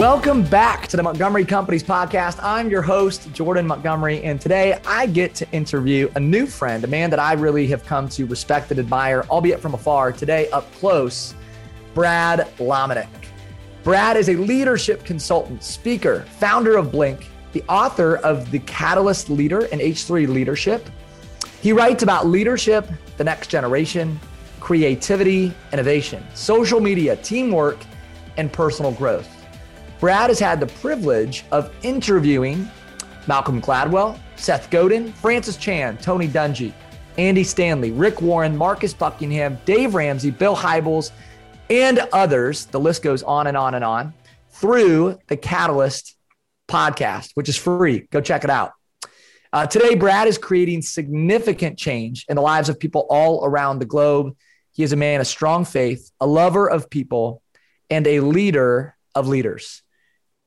Welcome back to the Montgomery Companies podcast. I'm your host, Jordan Montgomery, and today I get to interview a new friend, a man that I really have come to respect and admire, albeit from afar. Today, up close, Brad Lomenick. Brad is a leadership consultant, speaker, founder of Blink, the author of The Catalyst Leader and H3 Leadership. He writes about leadership, the next generation, creativity, innovation, social media, teamwork, and personal growth. Brad has had the privilege of interviewing Malcolm Gladwell, Seth Godin, Francis Chan, Tony Dungy, Andy Stanley, Rick Warren, Marcus Buckingham, Dave Ramsey, Bill Hybels, and others. The list goes on and on and on through the Catalyst podcast, which is free. Go check it out. Uh, today, Brad is creating significant change in the lives of people all around the globe. He is a man of strong faith, a lover of people, and a leader of leaders.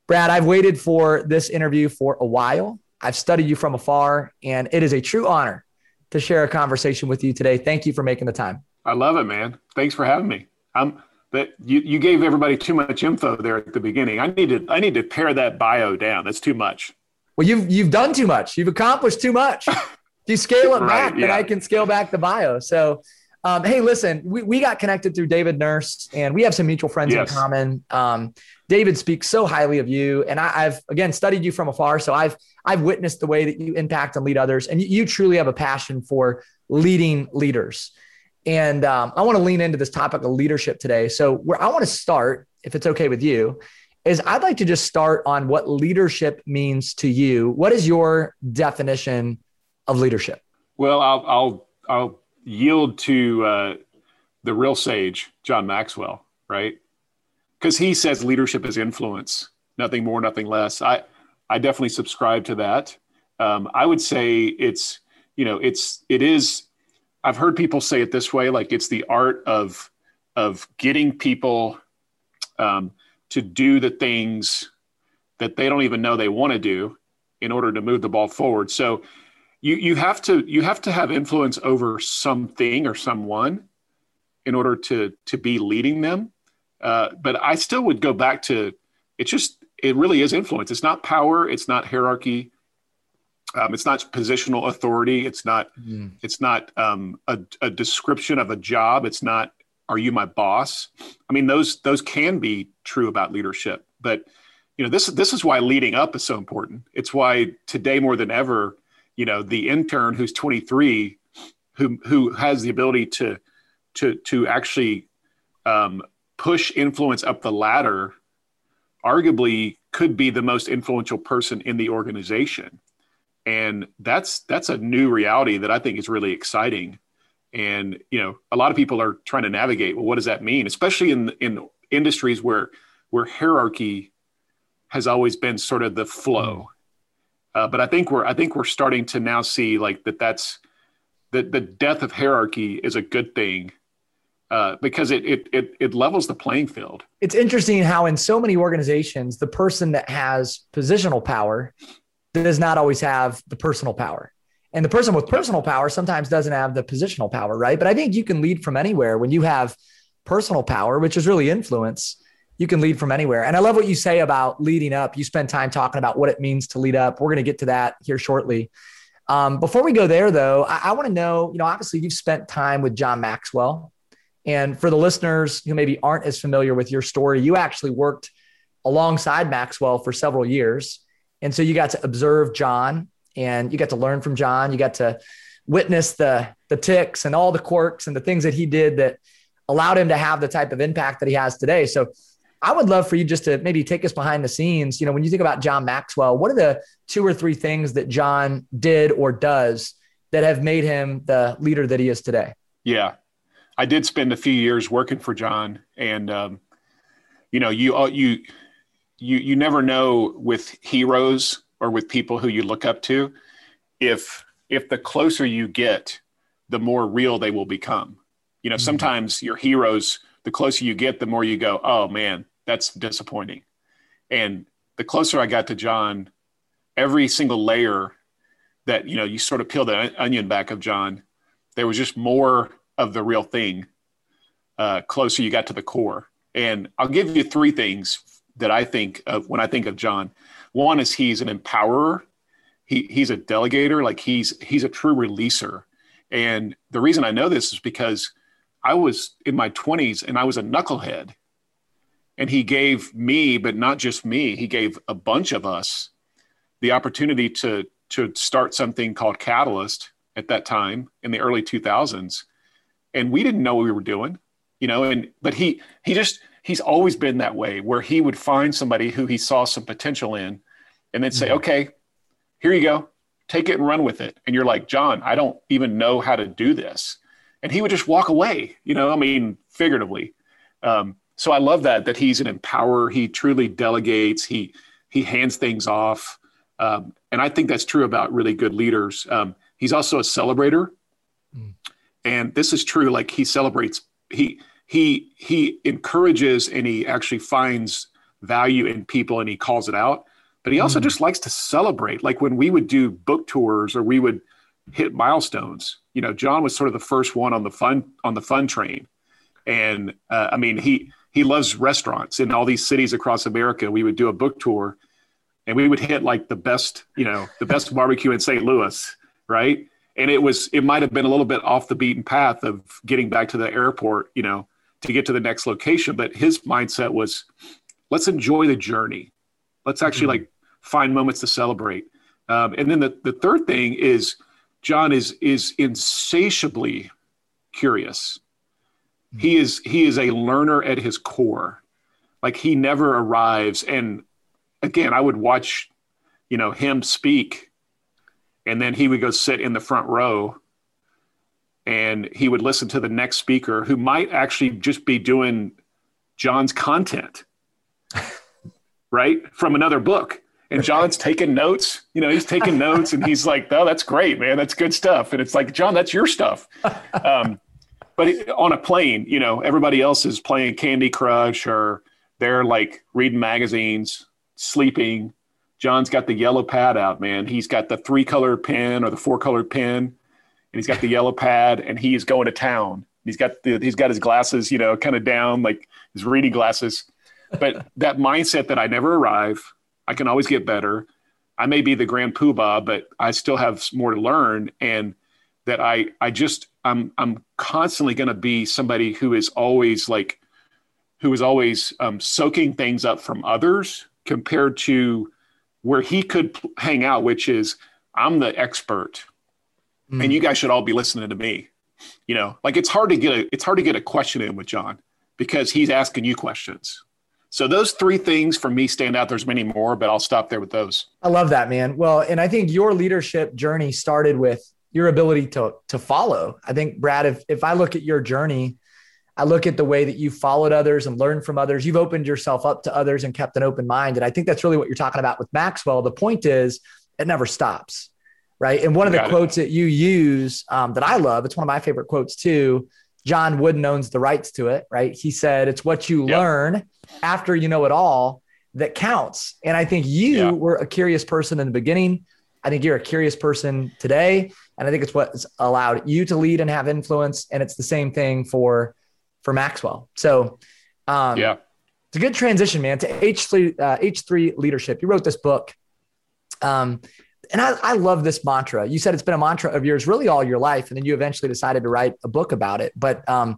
Brad, I've waited for this interview for a while. I've studied you from afar, and it is a true honor to share a conversation with you today. Thank you for making the time. I love it, man. Thanks for having me. I'm that you, you gave everybody too much info there at the beginning. I need to I need to pare that bio down. That's too much. Well, you've you've done too much. You've accomplished too much. if you scale it right, back, yeah. then I can scale back the bio. So um, hey, listen, we, we got connected through David Nurse and we have some mutual friends yes. in common. Um, David speaks so highly of you, and I, have again studied you from afar, so I've I've witnessed the way that you impact and lead others, and you, you truly have a passion for leading leaders. And um, I want to lean into this topic of leadership today. So where I want to start, if it's okay with you, is I'd like to just start on what leadership means to you. What is your definition of leadership? Well, I'll I'll I'll yield to uh, the real sage, John Maxwell, right? Because he says leadership is influence, nothing more, nothing less. I, I definitely subscribe to that. Um, I would say it's, you know, it's, it is, I've heard people say it this way, like it's the art of, of getting people um, to do the things that they don't even know they want to do in order to move the ball forward. So you you have to you have to have influence over something or someone in order to to be leading them. Uh, but I still would go back to it's just it really is influence. It's not power. It's not hierarchy. Um, it's not positional authority. It's not mm. it's not um, a, a description of a job. It's not are you my boss? I mean those those can be true about leadership, but you know this this is why leading up is so important. It's why today more than ever you know the intern who's 23 who who has the ability to to to actually um, push influence up the ladder arguably could be the most influential person in the organization. And that's that's a new reality that i think is really exciting. And you know a lot of people are trying to navigate well what does that mean? Especially in in industries where where hierarchy has always been sort of the flow uh, but I think we're I think we're starting to now see like that that's that the death of hierarchy is a good thing uh, because it, it it it levels the playing field. It's interesting how in so many organizations the person that has positional power does not always have the personal power. And the person with personal power sometimes doesn't have the positional power, right? But I think you can lead from anywhere when you have personal power, which is really influence you can lead from anywhere. And I love what you say about leading up. You spend time talking about what it means to lead up. We're going to get to that here shortly. Um, before we go there, though, I, I want to know you know, obviously, you've spent time with John Maxwell. And for the listeners who maybe aren't as familiar with your story, you actually worked alongside Maxwell for several years. And so you got to observe John and you got to learn from John. You got to witness the, the ticks and all the quirks and the things that he did that allowed him to have the type of impact that he has today. So I would love for you just to maybe take us behind the scenes. You know, when you think about John Maxwell, what are the two or three things that John did or does that have made him the leader that he is today? Yeah, I did spend a few years working for John, and um, you know, you uh, you you you never know with heroes or with people who you look up to if if the closer you get, the more real they will become. You know, mm-hmm. sometimes your heroes, the closer you get, the more you go, oh man, that's disappointing. And the closer I got to John, every single layer that you know you sort of peel the onion back of John, there was just more of the real thing. Uh, closer you got to the core, and I'll give you three things that I think of when I think of John. One is he's an empowerer. He he's a delegator. Like he's he's a true releaser. And the reason I know this is because I was in my 20s and I was a knucklehead. And he gave me, but not just me, he gave a bunch of us the opportunity to to start something called Catalyst at that time in the early 2000s. And we didn't know what we were doing, you know, and but he he just he's always been that way where he would find somebody who he saw some potential in and then say, mm-hmm. "Okay, here you go. Take it and run with it." And you're like, "John, I don't even know how to do this." And he would just walk away, you know, I mean, figuratively. Um, so I love that that he's an empower. He truly delegates. He he hands things off, um, and I think that's true about really good leaders. Um, he's also a celebrator, mm. and this is true. Like he celebrates. He he he encourages and he actually finds value in people and he calls it out. But he also mm. just likes to celebrate. Like when we would do book tours or we would hit milestones. You know, John was sort of the first one on the fun on the fun train, and uh, I mean he he loves restaurants in all these cities across America. We would do a book tour, and we would hit like the best you know the best barbecue in St. Louis, right? And it was it might have been a little bit off the beaten path of getting back to the airport, you know, to get to the next location. But his mindset was, let's enjoy the journey. Let's actually mm-hmm. like find moments to celebrate. Um, and then the, the third thing is John is is insatiably curious. He is he is a learner at his core. Like he never arrives and again, I would watch you know him speak and then he would go sit in the front row and he would listen to the next speaker who might actually just be doing John's content right from another book and John's taking notes. You know, he's taking notes, and he's like, "Oh, that's great, man. That's good stuff." And it's like, John, that's your stuff. Um, but on a plane, you know, everybody else is playing Candy Crush or they're like reading magazines, sleeping. John's got the yellow pad out, man. He's got the three colored pen or the four colored pen, and he's got the yellow pad, and he is going to town. He's got the, he's got his glasses, you know, kind of down, like his reading glasses. But that mindset that I never arrive, I can always get better. I may be the grand poobah, but I still have more to learn. And that I, I just, I'm, I'm constantly going to be somebody who is always like, who is always um, soaking things up from others compared to where he could hang out, which is I'm the expert, mm. and you guys should all be listening to me. You know, like it's hard to get a, it's hard to get a question in with John because he's asking you questions. So those three things for me stand out. There's many more, but I'll stop there with those. I love that, man. Well, and I think your leadership journey started with your ability to to follow. I think Brad, if if I look at your journey, I look at the way that you followed others and learned from others. You've opened yourself up to others and kept an open mind. And I think that's really what you're talking about with Maxwell. The point is, it never stops, right? And one of the quotes that you use um, that I love, it's one of my favorite quotes too. John Wooden owns the rights to it, right? He said, It's what you yep. learn after you know it all that counts. And I think you yeah. were a curious person in the beginning. I think you're a curious person today. And I think it's what's allowed you to lead and have influence. And it's the same thing for for Maxwell. So um, yeah. It's a good transition, man, to H3 uh, H3 leadership. You wrote this book. Um, and I, I love this mantra. You said it's been a mantra of yours really all your life, and then you eventually decided to write a book about it. But um,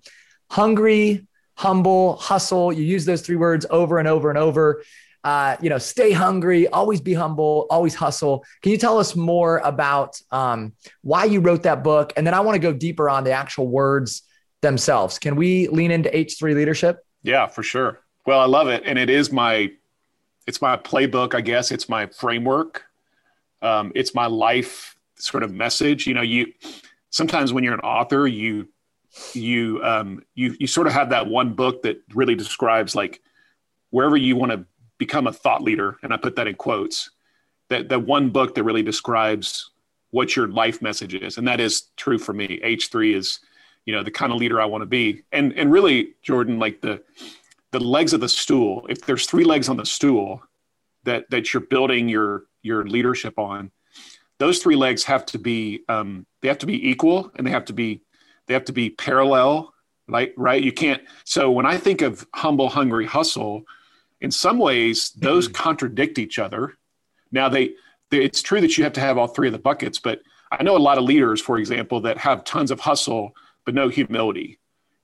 hungry, humble, hustle, you use those three words over and over and over. Uh, you know, stay hungry, always be humble, always hustle. Can you tell us more about um, why you wrote that book? And then I want to go deeper on the actual words themselves. Can we lean into H3 leadership? Yeah, for sure. Well, I love it. And it is my, it's my playbook, I guess. It's my framework um, it's my life sort of message. You know, you sometimes when you're an author, you you um, you you sort of have that one book that really describes like wherever you want to become a thought leader, and I put that in quotes. That that one book that really describes what your life message is, and that is true for me. H three is you know the kind of leader I want to be, and and really, Jordan, like the the legs of the stool. If there's three legs on the stool that that you're building your your leadership on those three legs have to be um, they have to be equal and they have to be they have to be parallel right right you can't so when i think of humble hungry hustle in some ways those mm-hmm. contradict each other. Now they, they it's true that you have to have all three of the buckets but i know a lot of leaders for example that have tons of hustle but no humility.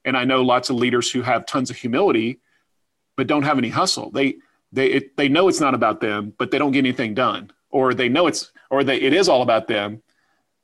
And i know lots of leaders who have tons of humility but don't have any hustle. They they it, they know it's not about them but they don't get anything done. Or they know it's or they it is all about them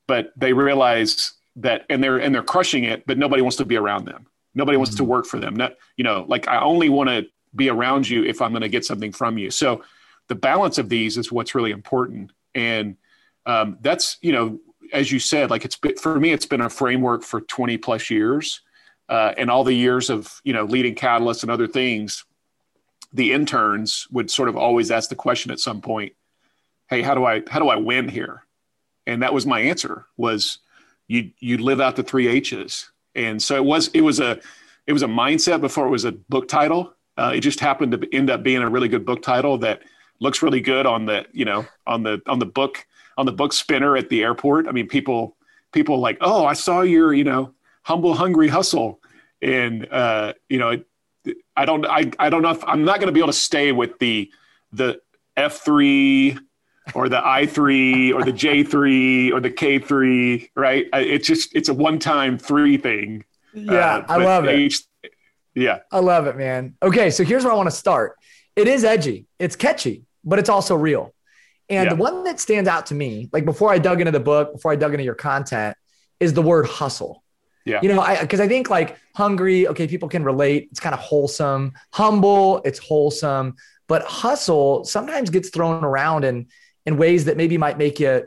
but they realize that and they're and they're crushing it but nobody wants to be around them. Nobody wants mm-hmm. to work for them. Not you know like i only want to be around you if i'm going to get something from you. So the balance of these is what's really important. And um, that's you know as you said like it's been, for me it's been a framework for 20 plus years. Uh, and all the years of you know leading catalysts and other things the interns would sort of always ask the question at some point hey how do i how do i win here? And that was my answer was you you live out the three h's. And so it was it was a it was a mindset before it was a book title uh, it just happened to end up being a really good book title that looks really good on the you know on the on the book on the book spinner at the airport. I mean people people like oh i saw your you know humble hungry hustle. And uh, you know i don't i, I don't know if i'm not going to be able to stay with the the f3 or the i3 or the j3 or the k3 right? It's just it's a one-time three thing. Yeah uh, i love it yeah i love it man okay so here's where i want to start it is edgy it's catchy but it's also real and yeah. the one that stands out to me like before i dug into the book before i dug into your content is the word hustle yeah. You know, I because I think like hungry, okay, people can relate. It's kind of wholesome. Humble, it's wholesome. But hustle sometimes gets thrown around in in ways that maybe might make you uh,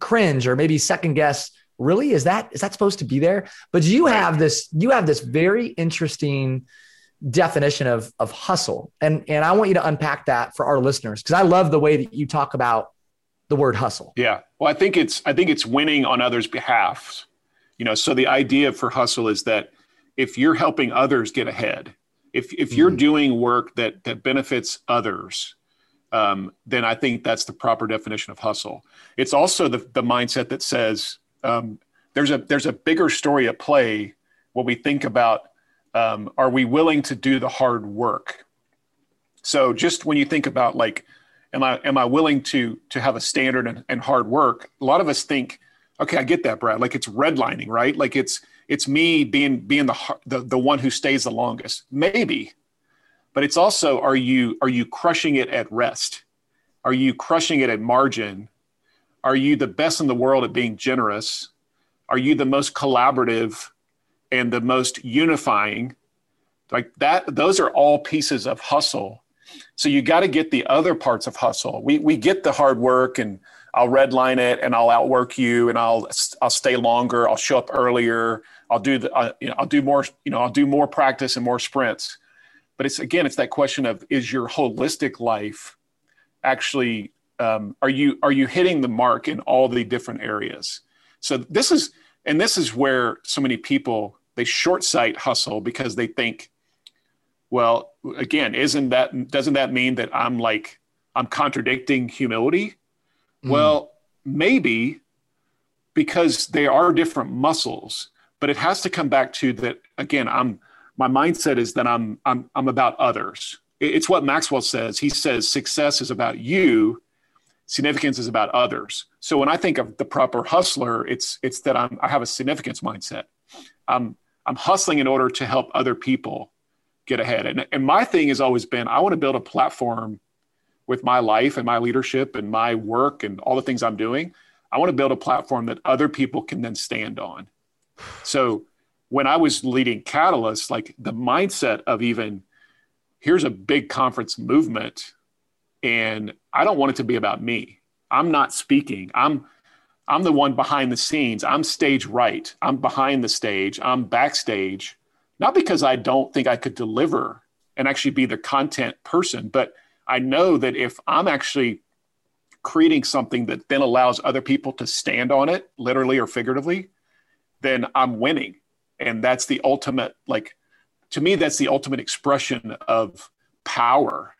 cringe or maybe second guess really? Is that is that supposed to be there? But you have this you have this very interesting definition of of hustle. And and i want you to unpack that for our listeners because i love the way that you talk about the word hustle. Yeah. Well i think it's i think it's winning on others behalf. You know so the idea for hustle is that if you're helping others get ahead if if you're mm-hmm. doing work that that benefits others um, then I think that's the proper definition of hustle. It's also the, the mindset that says um, there's a there's a bigger story at play when we think about um, are we willing to do the hard work. So just when you think about like, am I am I willing to to have a standard and, and hard work? A lot of us think, okay, I get that, Brad. Like it's redlining, right? Like it's it's me being being the the, the one who stays the longest. Maybe, but it's also are you are you crushing it at rest are you crushing it at margin are you the best in the world at being generous? Are you the most collaborative and the most unifying? Like that those are all pieces of hustle. So you got to get the other parts of hustle. We we get the hard work and I'll redline it and I'll outwork you and I'll I'll stay longer. I'll show up earlier. I'll do the uh, you know I'll do more you know I'll do more practice and more sprints. But it's again it's that question of is your holistic life actually um, are you are you hitting the mark in all the different areas so this is and this is where so many people they short sight hustle because they think well again isn't that doesn't that mean that i'm like i'm contradicting humility mm. well maybe because they are different muscles but it has to come back to that again i'm my mindset is that I'm I'm I'm about others. It's what Maxwell says. He says success is about you, significance is about others. So when I think of the proper hustler, it's it's that I'm I have a significance mindset. I'm I'm hustling in order to help other people get ahead. And and my thing has always been I want to build a platform with my life and my leadership and my work and all the things I'm doing. I want to build a platform that other people can then stand on. So when I was leading Catalyst, like the mindset of even here's a big conference movement and I don't want it to be about me. I'm not speaking. I'm I'm the one behind the scenes. I'm stage right. I'm behind the stage. I'm backstage. Not because I don't think I could deliver and actually be the content person, but I know that if I'm actually creating something that then allows other people to stand on it, literally or figuratively, then I'm winning and that's the ultimate like to me that's the ultimate expression of power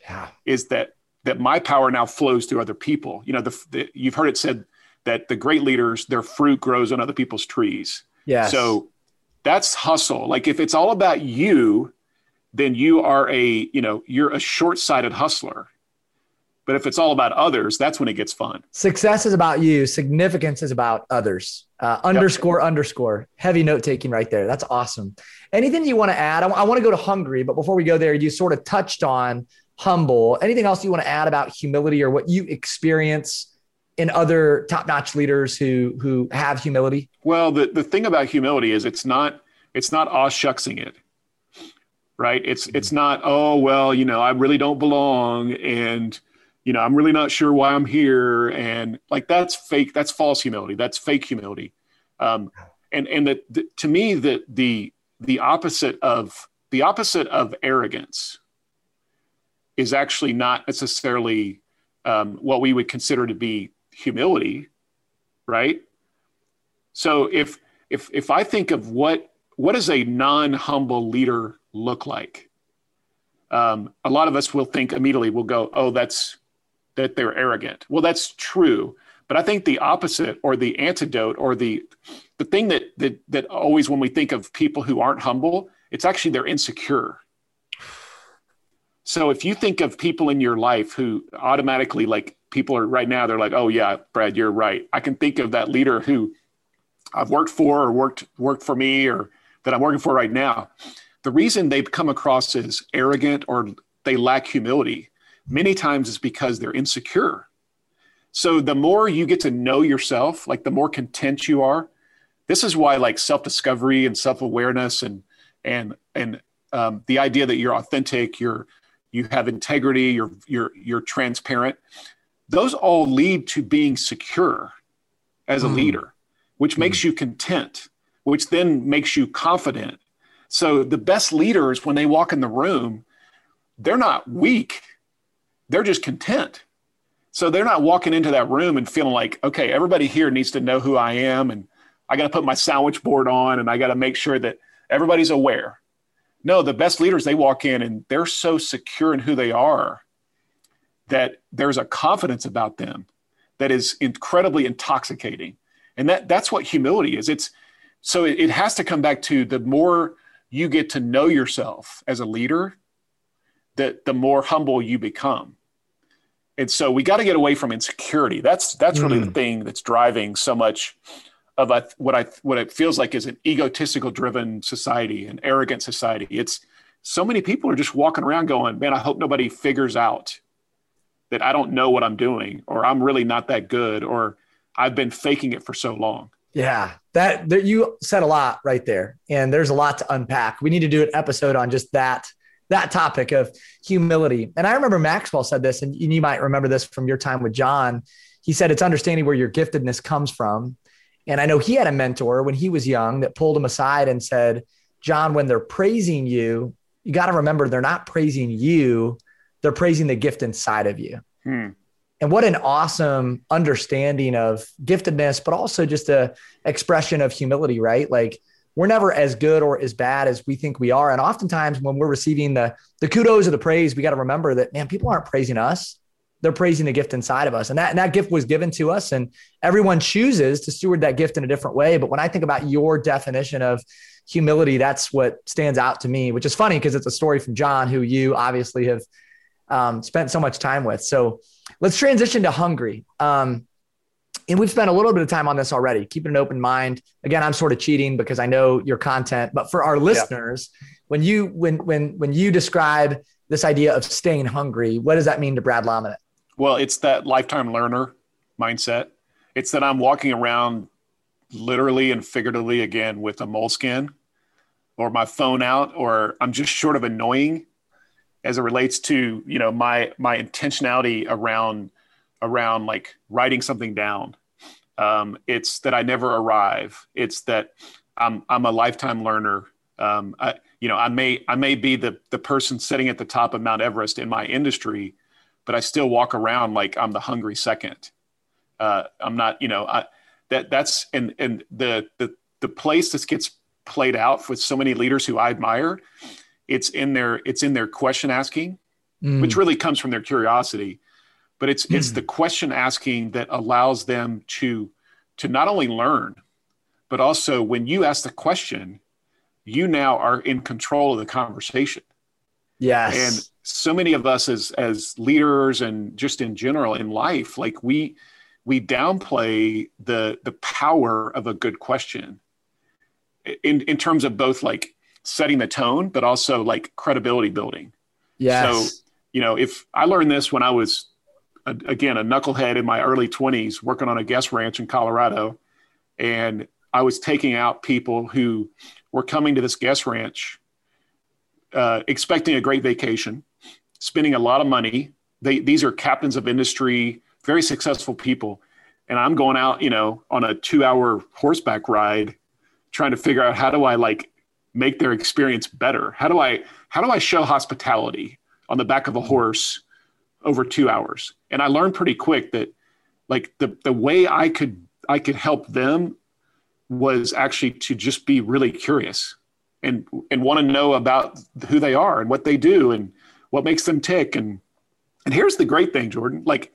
yeah is that that my power now flows through other people. You know the, the, you've heard it said that the great leaders their fruit grows on other people's trees. Yeah so that's hustle. Like if it's all about you then you are a you know you're a short-sighted hustler. But if it's all about others that's when it gets fun. Success is about you. Significance is about others. Uh, underscore yep. underscore heavy note taking right there. That's awesome. Anything you want to add? I, I want to go to hungry, but before we go there you sort of touched on humble. Anything else you want to add about humility or what you experience in other top-notch leaders who who have humility? Well the, the thing about humility is it's not it's not aw shucksing it right? It's it's mm-hmm. not oh well you know i really don't belong and you know i'm really not sure why i'm here and like that's fake that's false humility that's fake humility. Um, and and the, to me that the the opposite of the opposite of arrogance is actually not necessarily um, what we would consider to be humility right so if if if i think of what what does a non-humble leader look like? Um, a lot of us will think immediately, we'll go, oh, that's that they're arrogant. Well, that's true. But I think the opposite or the antidote or the the thing that that that always when we think of people who aren't humble, it's actually they're insecure. So if you think of people in your life who automatically like people are right now, they're like, oh yeah, Brad, you're right. I can think of that leader who I've worked for or worked worked for me or that I'm working for right now the reason they've come across as arrogant or they lack humility many times is because they're insecure. So the more you get to know yourself, like the more content you are, this is why like self-discovery and self-awareness and and and um, the idea that you're authentic, you're you have integrity, you're you're you're transparent. Those all lead to being secure as a mm. leader, which mm. makes you content, which then makes you confident, so the best leaders, when they walk in the room, they're not weak, they're just content. So they're not walking into that room and feeling like, okay, everybody here needs to know who I am and I got to put my sandwich board on and I got to make sure that everybody's aware. No, the best leaders, they walk in and they're so secure in who they are that there's a confidence about them that is incredibly intoxicating. And that, that's what humility is. It's so it, it has to come back to the more you get to know yourself as a leader, that the more humble you become. And so we got to get away from insecurity. That's that's mm. really the mm. thing that's driving so much of a, what I what it feels like is an egotistical driven society, an arrogant society. It's so many people are just walking around going, "Man, I hope nobody figures out that I don't know what I'm doing, or I'm really not that good, or I've been faking it for so long." Yeah, that, that you said a lot right there, and there's a lot to unpack. We need to do an episode on just that that topic of humility. And I remember Maxwell said this, and you might remember this from your time with John. He said it's understanding where your giftedness comes from. And I know he had a mentor when he was young that pulled him aside and said, John, when they're praising you, you got to remember they're not praising you, they're praising the gift inside of you. Hmm. And what an awesome understanding of giftedness but also just a expression of humility right? Like we're never as good or as bad as we think we are. And oftentimes when we're receiving the the kudos or the praise we got to remember that man people aren't praising us they're praising the gift inside of us and that, and that gift was given to us and everyone chooses to steward that gift in a different way but when i think about your definition of humility that's what stands out to me which is funny because it's a story from john who you obviously have um, spent so much time with so Let's transition to hungry. Um, and we've spent a little bit of time on this already. Keeping an open mind. Again, I'm sort of cheating because I know your content, but for our listeners, yeah. when you when when when you describe this idea of staying hungry, what does that mean to Brad Lomenick? Well, it's that lifetime learner mindset. It's that I'm walking around literally and figuratively again with a Moleskine or my phone out, or I'm just short of annoying as it relates to you know my my intentionality around around like writing something down. Um, it's that i never arrive. It's that i'm i'm a lifetime learner. Um, I, you know i may i may be the the person sitting at the top of mount everest in my industry but i still walk around like i'm the hungry second uh, i'm not you know I, that that's and and the the the place this gets played out with so many leaders who i admire it's in their it's in their question asking mm. which really comes from their curiosity but it's mm. it's the question asking that allows them to to not only learn but also when you ask the question you now are in control of the conversation Yes. So many of us as as leaders and just in general in life, like we we downplay the the power of a good question in in terms of both like setting the tone, but also like credibility building. yeah So, you know, if I learned this when I was a, again a knucklehead in my early 20s working on a guest ranch in Colorado and I was taking out people who were coming to this guest ranch uh, expecting a great vacation, spending a lot of money. They, these are captains of industry, very successful people. And I'm going out, you know, on a two hour horseback ride, trying to figure out how do I like make their experience better? How do I, how do I show hospitality on the back of a horse over two hours? And I learned pretty quick that like the, the way I could, I could help them was actually to just be really curious and and want to know about who they are and what they do and what makes them tick. And and here's the great thing jordan. Like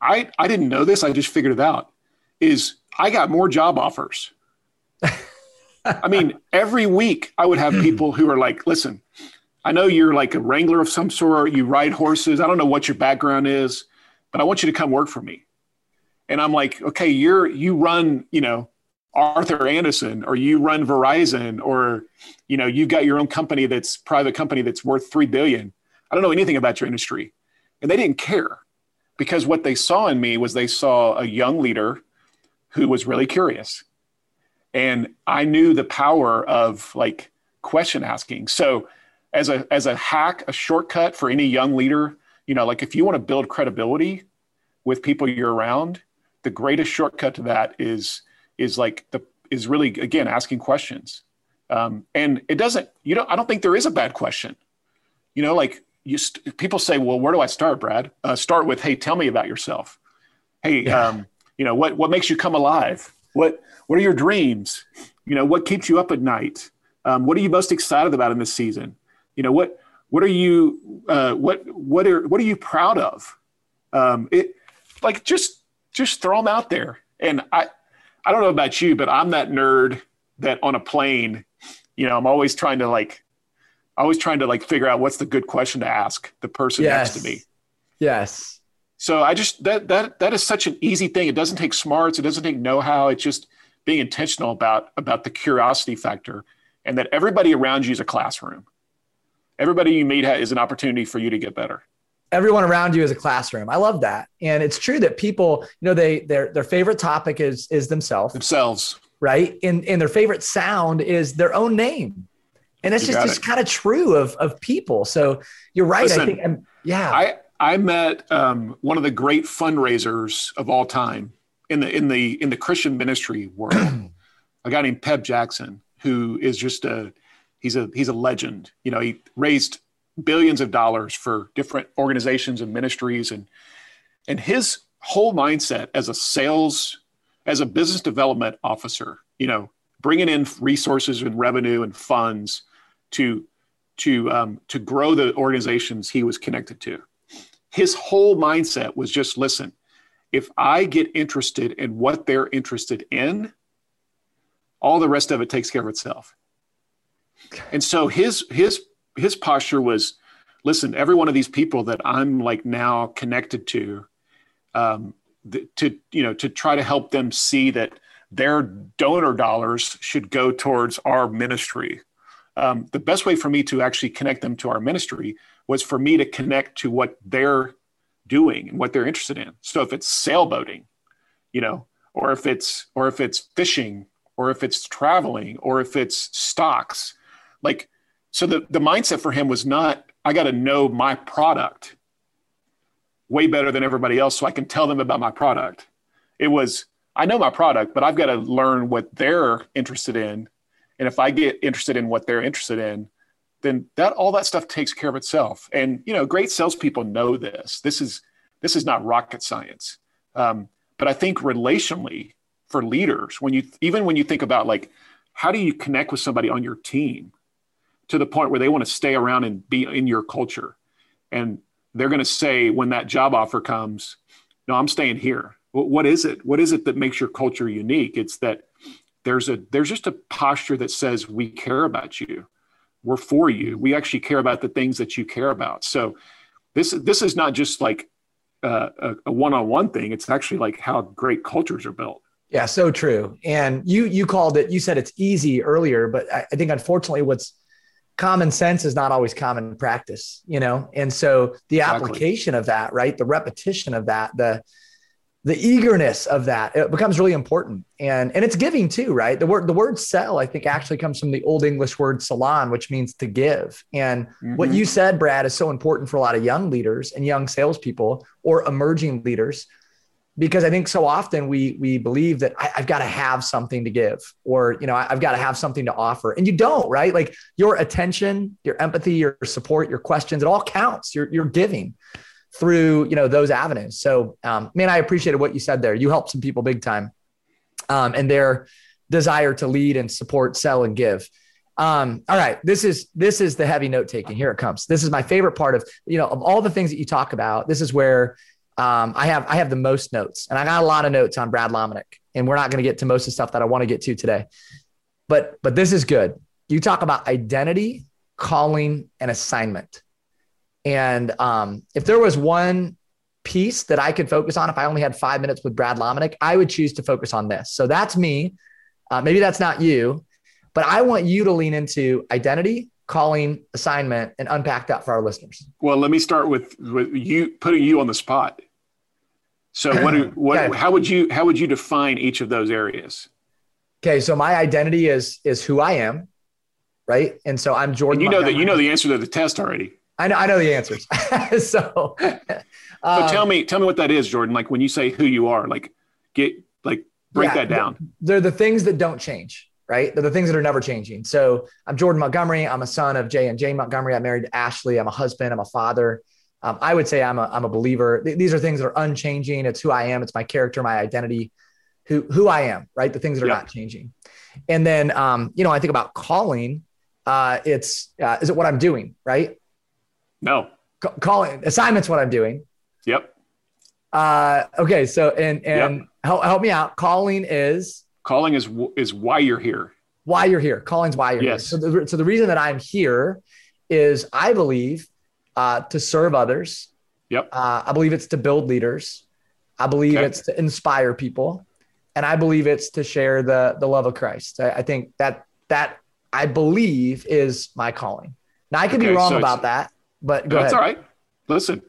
i i didn't know this. I just figured it out is i got more job offers. I mean every week i would have people who are like listen i know you're like a wrangler of some sort. You ride horses. I don't know what your background is but i want you to come work for me. And i'm like okay you're you run you know Arthur Andersen or you run Verizon or you know you've got your own company that's private company that's worth 3 billion. I don't know anything about your industry. And they didn't care because what they saw in me was they saw a young leader who was really curious. And I knew the power of like question asking. So as a as a hack, a shortcut for any young leader, you know, like if you want to build credibility with people you're around, the greatest shortcut to that is is like the is really again asking questions um, and it doesn't you know i don't think there is a bad question you know like you st- people say well where do i start brad? Uh, start with hey tell me about yourself. Hey yeah. um, you know what what makes you come alive? What what are your dreams? You know what keeps you up at night? Um, what are you most excited about in this season? You know what what are you uh, what what are what are you proud of? Um, it like just just throw them out there. And i I don't know about you, but I'm that nerd that on a plane, you know, I'm always trying to like, always trying to like figure out what's the good question to ask the person yes. next to me. Yes. So I just that that that is such an easy thing. It doesn't take smarts. It doesn't take know-how. It's just being intentional about about the curiosity factor, and that everybody around you is a classroom. Everybody you meet is an opportunity for you to get better everyone around you is a classroom. I love that. And it's true that people, you know, they their their favorite topic is is themselves. Themselves. Right. And and their favorite sound is their own name. And it's you just just kind of true of of people. So you're right. Listen, I think I'm, yeah. I I met um, one of the great fundraisers of all time in the in the in the Christian ministry world. a guy named Peb Jackson, who is just a he's a he's a legend. You know, he raised billions of dollars for different organizations and ministries and and his whole mindset as a sales as a business development officer you know bringing in resources and revenue and funds to to um, to grow the organizations he was connected to. His whole mindset was just listen if i get interested in what they're interested in all the rest of it takes care of itself. And so his his his posture was listen every one of these people that i'm like now connected to um, th- to you know to try to help them see that their donor dollars should go towards our ministry um, the best way for me to actually connect them to our ministry was for me to connect to what they're doing and what they're interested in so if it's sailboating you know or if it's or if it's fishing or if it's traveling or if it's stocks like so the, the mindset for him was not, I got to know my product way better than everybody else so I can tell them about my product. It was, I know my product, but I've got to learn what they're interested in. And if I get interested in what they're interested in, then that all that stuff takes care of itself. And you know, great salespeople know this. This is this is not rocket science. Um, but I think relationally for leaders, when you even when you think about like how do you connect with somebody on your team, to the point where they want to stay around and be in your culture. And they're going to say when that job offer comes, no, I'm staying here. What is it? What is it that makes your culture unique? It's that there's a there's just a posture that says we care about you. we're for you. We actually care about the things that you care about. So this this is not just like uh, a, a one-on-one thing. It's actually like how great cultures are built. Yeah, so true. And you you called it. You said it's easy earlier, but I, I think unfortunately, what's common sense is not always common practice. You know, and so the exactly. application of that, right, the repetition of that, the the eagerness of that it becomes really important. And and it's giving too right? The word the word sell i think actually comes from the old english word salon which means to give. And mm-hmm. what you said brad is so important for a lot of young leaders and young salespeople or emerging leaders because i think so often we we believe that I, have got to have something to give or you know I, i've got to have something to offer. And you don't right? Like your attention your empathy your support your questions it all counts. You're, you're giving through you know those avenues. So, um, man, I appreciated what you said there. You helped some people big time, um, and their desire to lead and support, sell, and give. Um, all right, this is this is the heavy note taking. Here it comes. This is my favorite part of you know of all the things that you talk about. This is where um, I have I have the most notes, and I got a lot of notes on Brad Lomenick, and we're not going to get to most of the stuff that I want to get to today. But but this is good. You talk about identity, calling, and assignment. And um, if there was one piece that I could focus on, if I only had five minutes with Brad Lomenick, I would choose to focus on this. So that's me. Uh, maybe that's not you, but I want you to lean into identity, calling, assignment, and unpack that for our listeners. Well, let me start with, with you putting you on the spot. So what, do, what okay. how would you how would you define each of those areas? Okay, so my identity is is who I am, right? And so I'm Jordan. And you know that you know the answer to the test already. I know, I know the answers. so, um, tell me, tell me what that is, Jordan. Like when you say who you are, like get, like break yeah, that down. They're the things that don't change, right? They're the things that are never changing. So I'm Jordan Montgomery. I'm a son of Jay and Jane Montgomery. I'm married to Ashley. I'm a husband. I'm a father. Um, I would say I'm a, I'm a believer. These are things that are unchanging. It's who I am. It's my character, my identity, who, who I am, right? The things that are not changing. And then, um, you know, I think about calling, uh, it's, uh, is it what I'm doing? Right. No. Calling assignments what I'm doing. Yep. Uh, okay. So and and yep. help help me out. Calling is calling is is why you're here. Why you're here. Calling's why you're yes. here. So the, so the reason that I'm here is I believe uh, to serve others. Yep. Uh, I believe it's to build leaders. I believe okay. it's to inspire people, and I believe it's to share the the love of Christ. I, I think that that I believe is my calling. Now I could okay, be wrong so about that. But go that's ahead. all right. Listen,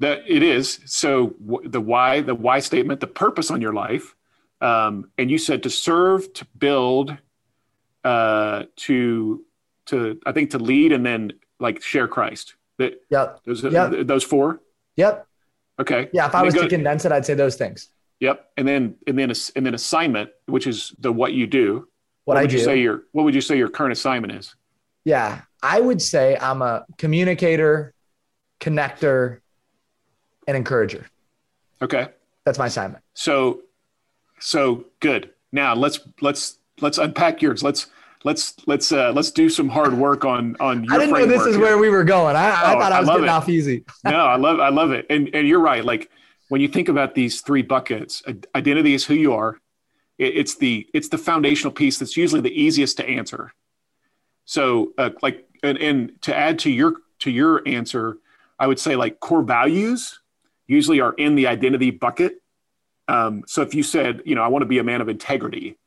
that it is. So w- the why, the why statement, the purpose on your life, um, and you said to serve, to build, uh, to to I think to lead, and then like share Christ. That yep. Those yep. those four. Yep. Okay. Yeah. If I was to condense it, I'd say those things. Yep. And then and then and then assignment, which is the what you do. What, what I would do. you say your what would you say your current assignment is? Yeah. I would say I'm a communicator, connector, and encourager. Okay. That's my assignment. So so good. Now let's let's let's unpack yours. Let's let's let's uh let's do some hard work on on your I didn't know this is here. where we were going. I, I oh, thought I was I getting it. off easy. no, I love I love it. And and you're right. Like when you think about these three buckets, identity is who you are. it's the it's the foundational piece that's usually the easiest to answer. So uh, like and, and to add to your to your answer, I would say like core values usually are in the identity bucket. Um, so if you said, you know, I want to be a man of integrity,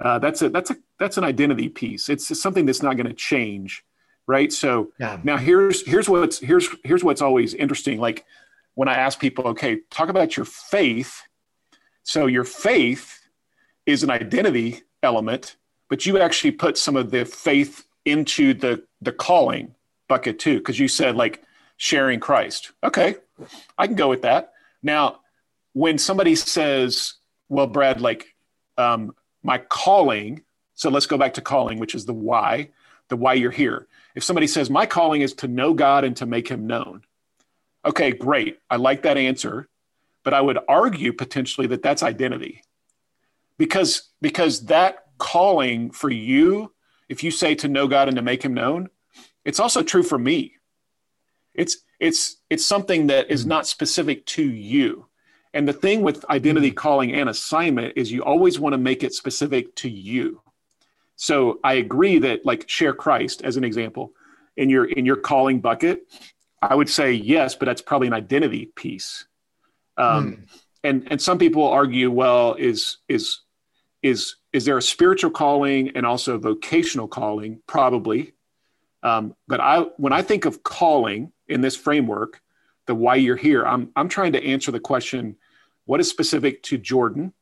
uh, that's a that's a that's an identity piece. It's something that's not going to change, right? So yeah. now here's here's what's here's here's what's always interesting. Like when I ask people, okay, talk about your faith. So your faith is an identity element, but you actually put some of the faith into the the calling bucket too because you said like sharing christ. Okay i can go with that. Now when somebody says well brad like um, my calling so let's go back to calling which is the why the why you're here. If somebody says my calling is to know god and to make him known okay great i like that answer but i would argue potentially that that's identity. Because because that calling for you if you say to know God and to make him known, it's also true for me. It's it's it's something that is not specific to you. And the thing with identity calling and assignment is you always want to make it specific to you. So I agree that like share Christ as an example in your in your calling bucket. I would say yes, but that's probably an identity piece. Um, mm. And and some people argue, well, is is is is there a spiritual calling and also a vocational calling? Probably. Um, but I when I think of calling in this framework, the why you're here, I'm I'm trying to answer the question, what is specific to Jordan,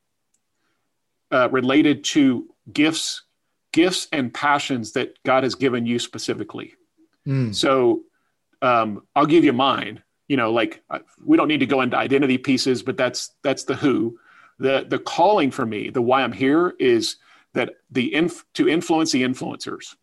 uh, related to gifts, gifts and passions that God has given you specifically. Mm. So um, I'll give you mine. You know, like uh, we don't need to go into identity pieces, but that's that's the who. The the calling for me, the why I'm here is that the inf- to influence the influencers.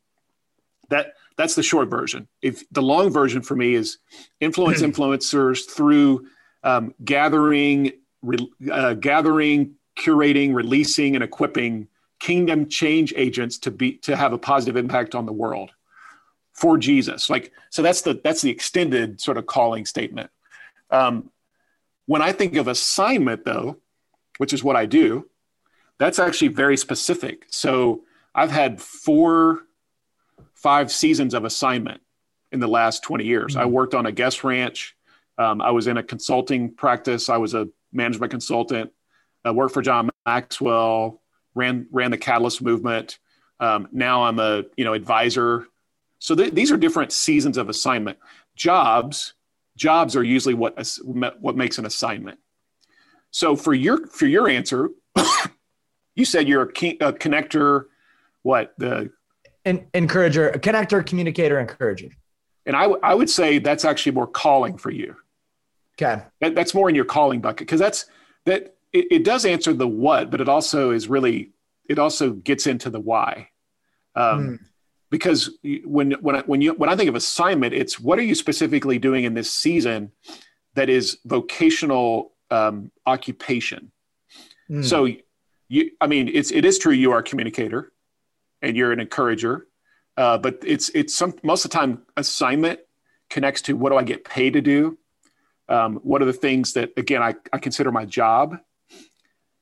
That that's the short version. If the long version for me is influence influencers through um, gathering, re, uh, gathering, curating, releasing, and equipping kingdom change agents to be to have a positive impact on the world for Jesus. Like so, that's the that's the extended sort of calling statement. Um, when I think of assignment, though, which is what I do, that's actually very specific. So I've had four, five seasons of assignment in the last 20 years. Mm-hmm. I worked on a guest ranch. Um, I was in a consulting practice. I was a management consultant. I worked for John Maxwell, ran ran the Catalyst movement. Um, now I'm a you know advisor. So th- these are different seasons of assignment. Jobs jobs are usually what what makes an assignment. So for your for your answer, you said you're a, key, a connector. What the An encourager, a connector, communicator, encourager. And I, w- I would say that's actually more calling for you. Okay. That, that's more in your calling bucket because that's that it, it, does answer the what, but it also is really it also gets into the why. Um, mm. Because when when I, when you when I think of assignment, it's what are you specifically doing in this season that is vocational um, occupation. Mm. So you, I mean, it's it is true you are a communicator, and you're an encourager, uh, but it's it's some most of the time assignment connects to what do I get paid to do. Um, what are the things that again I, I consider my job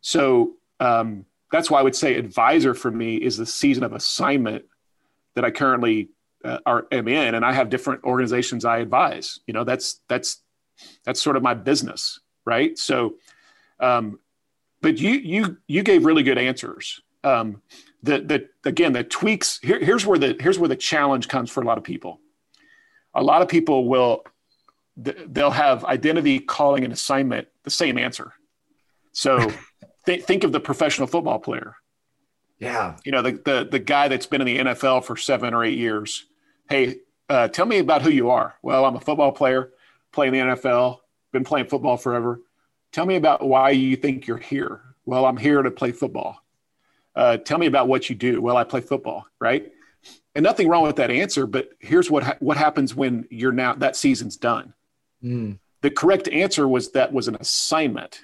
so um, that's why I would say advisor for me is the season of assignment that I currently uh, are am in, and I have different organizations I advise. You know, that's that's that's sort of my business, right? So, um, but you you you gave really good answers. Um, the the again the tweaks here, here's where the here's where the challenge comes for a lot of people. A lot of people will they'll have identity, calling, an assignment the same answer. So th- think of the professional football player. Yeah. You know, the, the, the guy that's been in the NFL for seven or eight years. Hey, uh, tell me about who you are. Well, I'm a football player, playing the NFL, been playing football forever. Tell me about why you think you're here. Well, I'm here to play football. Uh, tell me about what you do. Well, I play football, right? And nothing wrong with that answer, but here's what ha- what happens when you're now that season's done. Mm. The correct answer was that was an assignment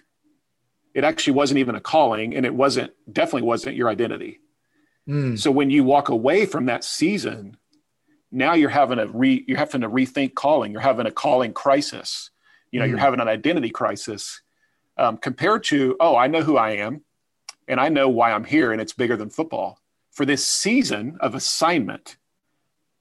it actually wasn't even a calling and it wasn't definitely wasn't your identity mm. so when you walk away from that season now you're having a re you're having to rethink calling you're having a calling crisis you know mm. you're having an identity crisis um, compared to oh i know who i am and i know why i'm here and it's bigger than football. For this season of assignment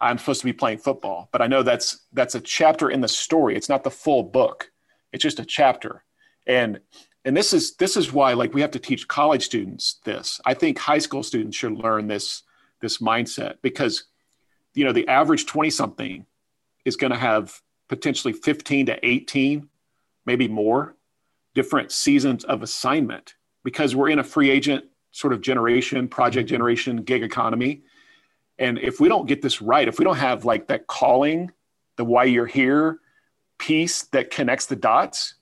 i'm supposed to be playing football but i know that's that's a chapter in the story. It's not the full book. It's just a chapter. And and this is this is why like we have to teach college students this. I think high school students should learn this this mindset because you know the average 20 something is going to have potentially 15 to 18 maybe more different seasons of assignment because we're in a free agent sort of generation project generation gig economy and if we don't get this right if we don't have like that calling the why you're here piece that connects the dots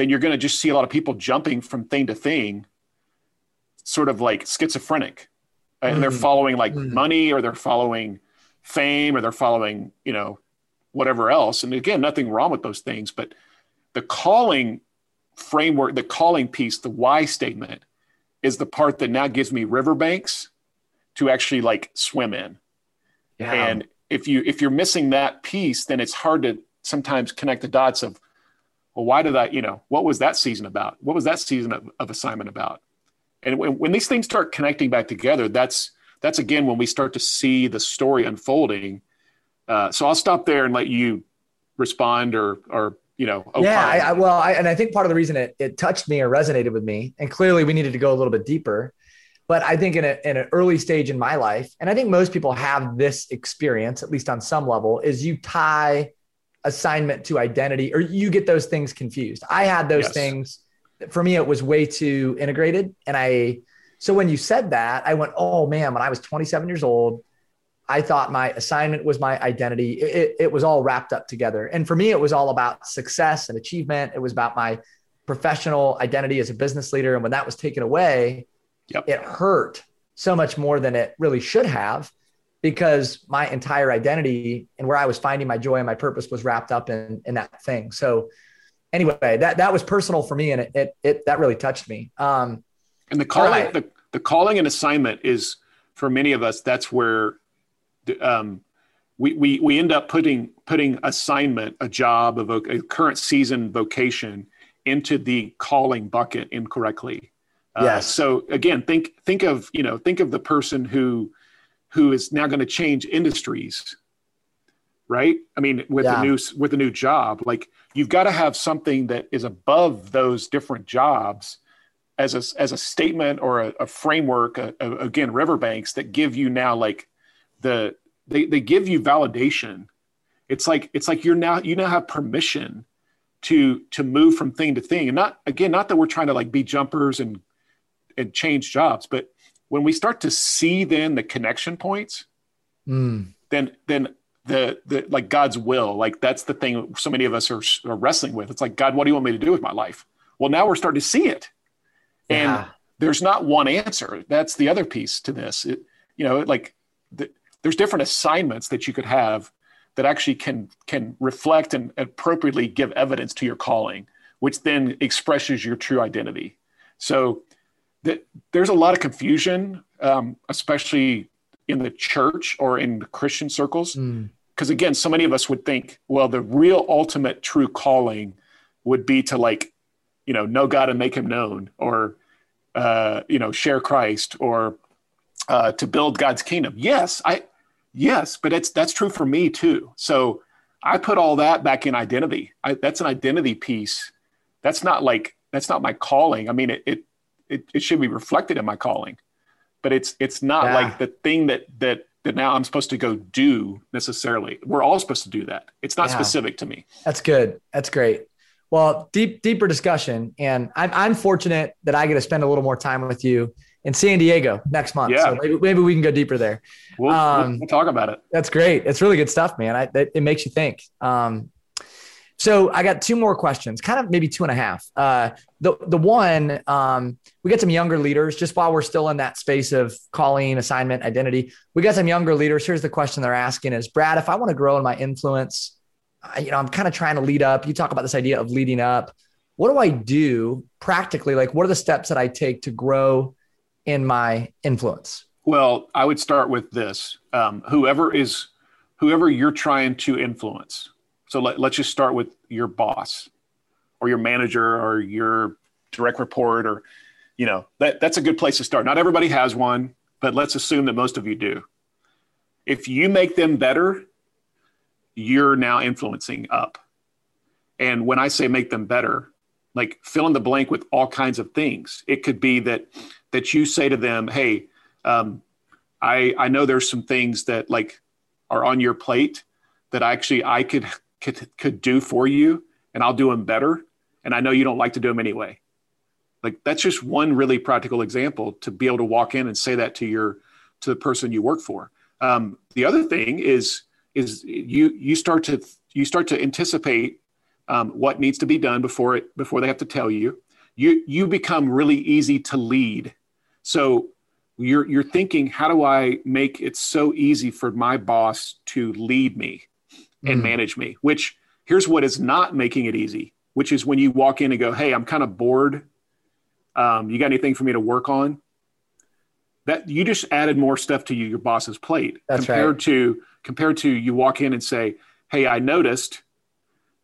then you're going to just see a lot of people jumping from thing to thing, sort of like schizophrenic. And mm. they're following like mm. money or they're following fame or they're following, you know, whatever else. And again, nothing wrong with those things, but the calling framework, the calling piece, the why statement is the part that now gives me riverbanks to actually like swim in. Yeah. And if you if you're missing that piece, then it's hard to sometimes connect the dots of well, why did I, you know, what was that season about? What was that season of, of assignment about? And when, when these things start connecting back together, that's that's again when we start to see the story unfolding. Uh, so I'll stop there and let you respond or or you know. Opine. Yeah, I, I, well, I, and I think part of the reason it it touched me or resonated with me, and clearly we needed to go a little bit deeper. But I think in, a, in an early stage in my life, and I think most people have this experience, at least on some level, is you tie assignment to identity or you get those things confused. I had those yes. things. For me, it was way too integrated. And I, so when you said that, I went, oh man, when I was 27 years old, I thought my assignment was my identity. It, it, was all wrapped up together. And for me, it was all about success and achievement. It was about my professional identity as a business leader. And when that was taken away, yep. it hurt so much more than it really should have because my entire identity and where I was finding my joy and my purpose was wrapped up in, in that thing. So anyway, that, that was personal for me and it, it, it that really touched me. Um, and the calling, the, the calling and assignment is for many of us, that's where um, we, we, we end up putting, putting assignment, a job, a, voc- a current season vocation into the calling bucket incorrectly. Uh, yes. So again, think think of you know think of the person who who is now going to change industries, right? I mean, with yeah. the new with a new job, like you've got to have something that is above those different jobs as a as a statement or a, a framework. A, a, again, riverbanks that give you now like the they they give you validation. It's like it's like you're now you now have permission to to move from thing to thing and not again not that we're trying to like be jumpers and and change jobs but when we start to see then the connection points mm. then then the the like god's will like that's the thing so many of us are, are wrestling with it's like god what do you want me to do with my life well now we're starting to see it and yeah. there's not one answer that's the other piece to this it, you know like the, there's different assignments that you could have that actually can can reflect and appropriately give evidence to your calling which then expresses your true identity so that there's a lot of confusion, um, especially in the church or in the Christian circles. Because mm. again, so many of us would think, well, the real ultimate true calling would be to like, you know, know God and make him known or, uh, you know, share Christ or uh, to build God's kingdom. Yes, I, yes, but it's, that's true for me too. So I put all that back in identity. I, that's an identity piece. That's not like, that's not my calling. I mean, it, it it, it should be reflected in my calling but it's it's not yeah. like the thing that that that now I'm supposed to go do necessarily. We're all supposed to do that. It's not yeah. specific to me. That's good. That's great. Well, deep deeper discussion, and I'm I'm fortunate that I get to spend a little more time with you in San Diego next month. Yeah. So maybe, maybe we can go deeper there. We'll, um, we'll, talk about it. That's great. It's really good stuff, man. I, it, it makes you think. Um, so I got two more questions, kind of maybe two and a half. Uh, the the one, um, we got some younger leaders just while we're still in that space of calling, assignment, identity. We got some younger leaders. Here's the question they're asking: Is Brad, if I want to grow in my influence, I, you know, I'm kind of trying to lead up. You talk about this idea of leading up. What do I do practically? Like, what are the steps that I take to grow in my influence? Well, I would start with this: um, whoever is, whoever you're trying to influence so let, let's just start with your boss or your manager or your direct report or, you know, that, that's a good place to start. Not everybody has one, but let's assume that most of you do. If you make them better, you're now influencing up. And when I say make them better, like fill in the blank with all kinds of things. It could be that that you say to them, "Hey, um, I I know there's some things that like are on your plate that actually I could could, could do for you and I'll do them better. And I know you don't like to do them anyway. Like that's just one really practical example to be able to walk in and say that to your to the person you work for. Um, the other thing is is you you start to you start to anticipate um, what needs to be done before it before they have to tell you. You you become really easy to lead. So you're you're thinking, how do I make it so easy for my boss to lead me? and mm. manage me, which here's what is not making it easy, which is when you walk in and go, Hey, I'm kind of bored. Um, you got anything for me to work on? That you just added more stuff to you, your boss's plate That's compared right. to compared to you walk in and say, Hey, I noticed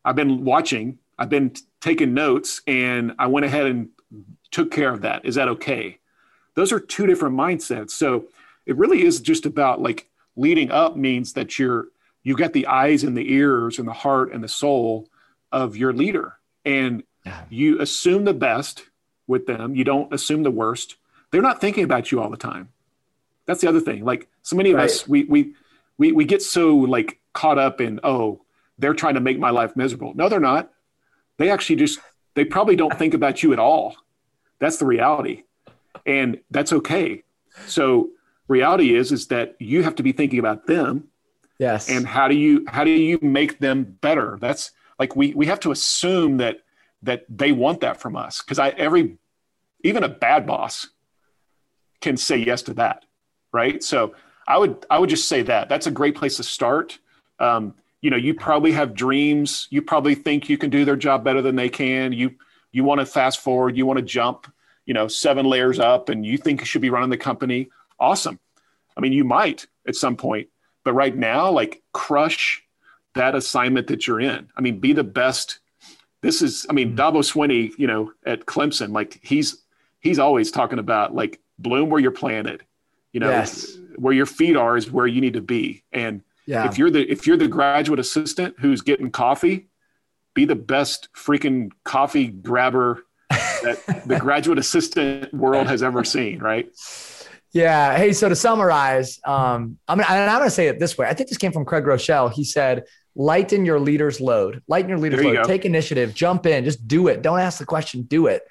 I've been watching, I've been taking notes and I went ahead and took care of that. Is that okay? Those are two different mindsets. So it really is just about like leading up means that you're you've got the eyes and the ears and the heart and the soul of your leader and yeah. you assume the best with them you don't assume the worst they're not thinking about you all the time that's the other thing like so many of right. us we we we we get so like caught up in oh they're trying to make my life miserable. No they're not. They actually just they probably don't think about you at all. That's the reality. And that's okay. So reality is is that you have to be thinking about them. Yes. And how do you how do you make them better? That's like we we have to assume that that they want that from us. Because i every even a bad boss can say yes to that right? So i would i would just say that. That's a great place to start. Um, you know you probably have dreams you probably think you can do their job better than they can you you want to fast forward you want to jump you know seven layers up and you think you should be running the company awesome. I mean, you might at some point, but right now, like crush that assignment that you're in. I mean, be the best. This is, I mean, mm-hmm. Dabo Swinney, you know, at Clemson, like he's he's always talking about like bloom where you're planted. You know, yes. where your feet are is where you need to be. And yeah. if you're the if you're the graduate assistant who's getting coffee, be the best freaking coffee grabber that the graduate assistant world has ever seen, right? Yeah. Hey, so to summarize, um, I'm gonna, I'm gonna say it this way. I think this came from Craig Groeschel. He said, "Lighten your leader's load. Lighten your leader's load. Take initiative. Jump in. Just do it. Don't ask the question. Do it."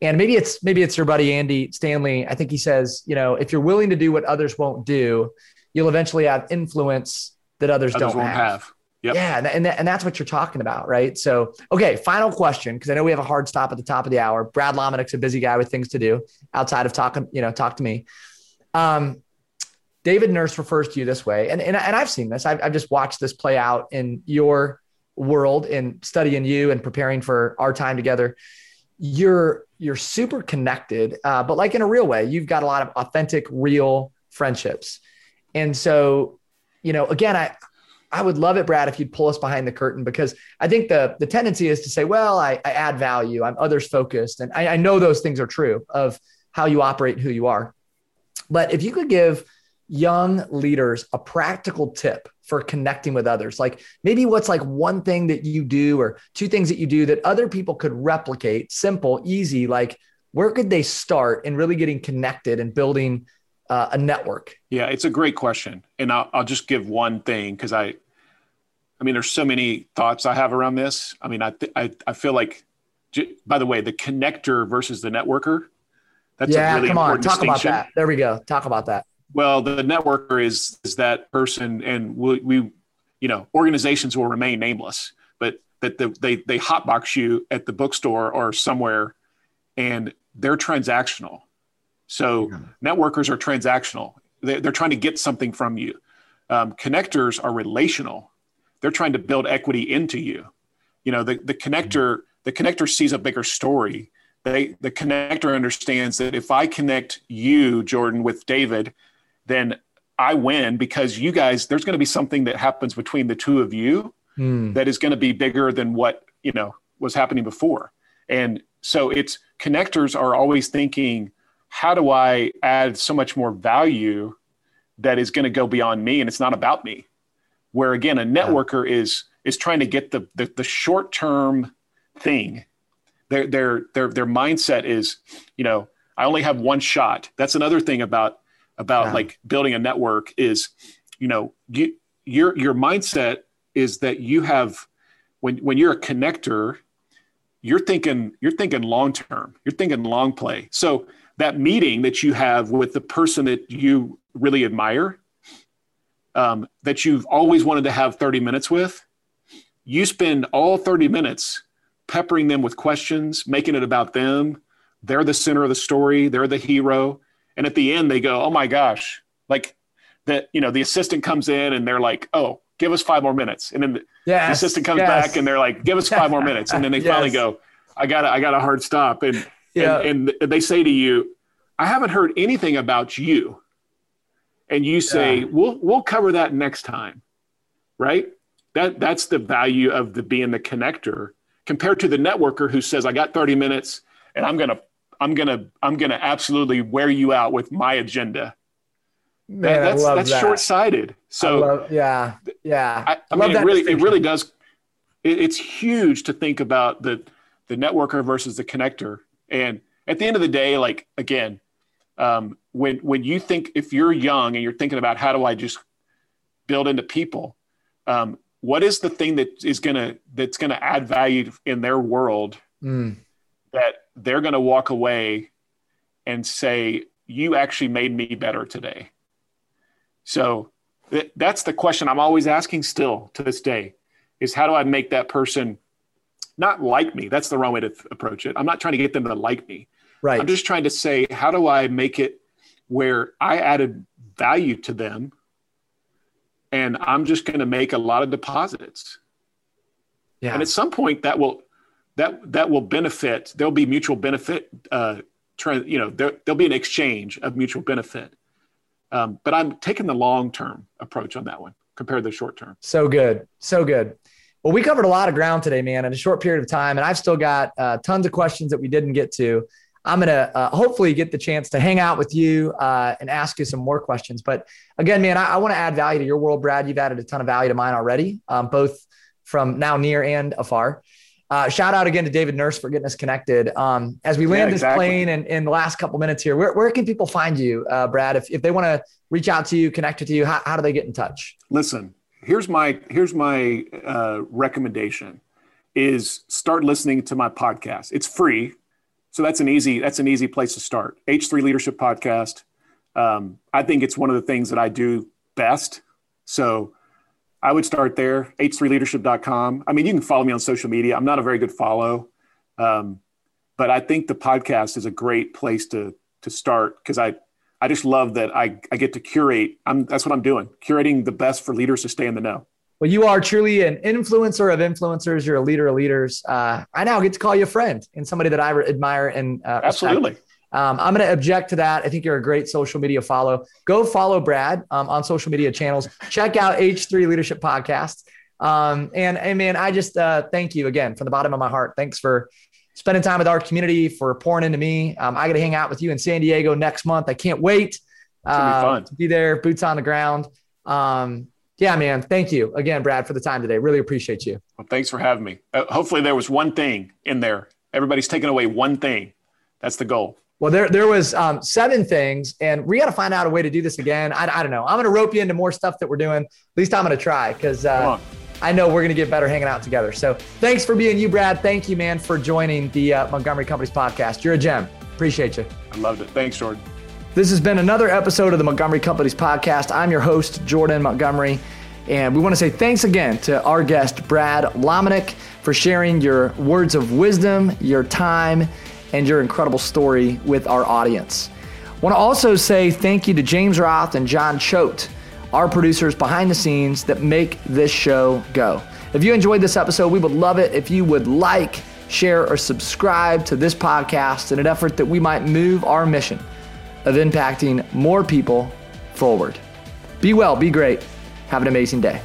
And maybe it's maybe it's your buddy Andy Stanley. I think he says, you know, if you're willing to do what others won't do, you'll eventually have influence that others, others don't have. have. Yep. Yeah, and, and, and that's what you're talking about, right? So, okay, final question because I know we have a hard stop at the top of the hour. Brad Lomenick's a busy guy with things to do outside of talking, you know, talk to me. Um, David Nurse refers to you this way, and and, and I've seen this. I've, I've just watched this play out in your world in studying you and preparing for our time together. You're you're super connected, uh, but like in a real way. You've got a lot of authentic, real friendships, and so you know, again, I I would love it, Brad, if you'd pull us behind the curtain because I think the the tendency is to say, well, I, I add value, I'm others focused, and I, I know those things are true of how you operate who you are. But if you could give young leaders a practical tip for connecting with others, like maybe what's like one thing that you do or two things that you do that other people could replicate, simple, easy, like where could they start in really getting connected and building uh, a network? Yeah, it's a great question. And I'll, I'll just give one thing because I, I mean, there's so many thoughts I have around this. I mean, I, th- I, I feel like, by the way, the connector versus the networker that's yeah, really come on, talk about that. There we go. Talk about that. Well, the networker is is that person, and we, we you know, organizations will remain nameless, but that the, they they hotbox you at the bookstore or somewhere, and they're transactional. So yeah. networkers are transactional. They, they're trying to get something from you. Um, connectors are relational. They're trying to build equity into you. You know, the the connector the connector sees a bigger story they the connector understands that if I connect you, Jordan, with David, then I win because you guys, there's going to be something that happens between the two of you mm. that is going to be bigger than what, you know, was happening before. And so it's connectors are always thinking, how do I add so much more value that is going to go beyond me and it's not about me? Where again, a networker yeah. is is trying to get the the, the short term thing their their their their mindset is, you know, I only have one shot. That's another thing about about yeah. like building a network is, you know, you, your your mindset is that you have when when you're a connector, you're thinking you're thinking long term. You're thinking long play. So that meeting that you have with the person that you really admire, um, that you've always wanted to have 30 minutes with, you spend all 30 minutes peppering them with questions, making it about them. They're the center of the story, they're the hero. And at the end, they go, Oh my gosh, like that, you know, the assistant comes in and they're like, Oh, give us five more minutes. And then the, yes, the assistant comes yes. back and they're like, Give us five more minutes. And then they yes. finally go, I got I got a hard stop. And, yeah. and, and they say to you, I haven't heard anything about you. And you say, yeah. We'll we'll cover that next time. Right? That that's the value of the being the connector compared to the networker who says, I got 30 minutes and I'm going to, I'm going to, I'm going to absolutely wear you out with my agenda. Man, that's that's that. short-sighted. So love- yeah, yeah. I, I love mean, it that really, it really does. It, it's huge to think about the the networker versus the connector. And at the end of the day, like again, um, when when you think if you're young and you're thinking about how do I just build into people, um, what is the thing that is gonna that's gonna add value in their world Mm, that they're gonna walk away and say, "You actually made me better today." So th- that's the question I'm always asking still to this day is how do I make that person not like me? That's the wrong way to th- approach it. I'm not trying to get them to like me. right. I'm just trying to say, how do I make it where I added value to them and I'm just going to make a lot of deposits. yeah. And at some point that will that that will benefit. There'll be mutual benefit. Uh, try, you know, there, there'll be an exchange of mutual benefit. Um, but I'm taking the long term approach on that one compared to the short term. So good. So good. Well, we covered a lot of ground today, man, in a short period of time. And I've still got uh, tons of questions that we didn't get to. I'm going to uh, hopefully get the chance to hang out with you uh, and ask you some more questions. But again, man, I, I want to add value to your world, Brad. You've added a ton of value to mine already, um, both from now near and afar. Uh, shout out again to David Nurse for getting us connected. Um, as we land Yeah, this plane and in the last couple minutes here, where, where can people find you, uh, Brad? If, if they want to reach out to you, connect with you, how, how do they get in touch? Listen, here's my here's my uh, recommendation: is start listening to my podcast. It's free, so that's an easy that's an easy place to start. H3 Leadership Podcast. Um, I think it's one of the things that I do best. So I would start there, h3leadership.com. I mean, you can follow me on social media. I'm not a very good follow, um, but I think the podcast is a great place to to start because I I just love that I, I get to curate. I'm that's what I'm doing, curating the best for leaders to stay in the know. Well, you are truly an influencer of influencers. You're a leader of leaders. Uh, I now get to call you a friend and somebody that I re- admire and uh. Absolutely. Um, I'm going to object to that. I think you're a great social media follow. Go follow Brad um, on social media channels. Check out H3 Leadership Podcast. Um, and, and man, I just uh, thank you again from the bottom of my heart. Thanks for spending time with our community, for pouring into me. Um, I got to hang out with you in San Diego next month. I can't wait gonna be uh, to be there, boots on the ground. Um, yeah, man. Thank you again, Brad, for the time today. Really appreciate you. Well, thanks for having me. Uh, hopefully, there was one thing in there. Everybody's taking away one thing. That's the goal. Well, there there was um, seven things, and we got to find out a way to do this again. I, I don't know. I'm going to rope you into more stuff that we're doing. At least I'm going to try because Come uh, on. I know we're going to get better hanging out together. So thanks for being you, Brad. Thank you, man, for joining the uh, Montgomery Companies podcast. You're a gem. Appreciate you. I loved it. Thanks, Jordan. This has been another episode of the Montgomery Companies podcast. I'm your host, Jordan Montgomery. And we want to say thanks again to our guest, Brad Lomenick, for sharing your words of wisdom, your time, and your incredible story with our audience. I want to also say thank you to James Roth and John Choate, our producers behind the scenes that make this show go. If you enjoyed this episode, we would love it if you would like, share, or subscribe to this podcast in an effort that we might move our mission of impacting more people forward. Be well, be great. Have an amazing day.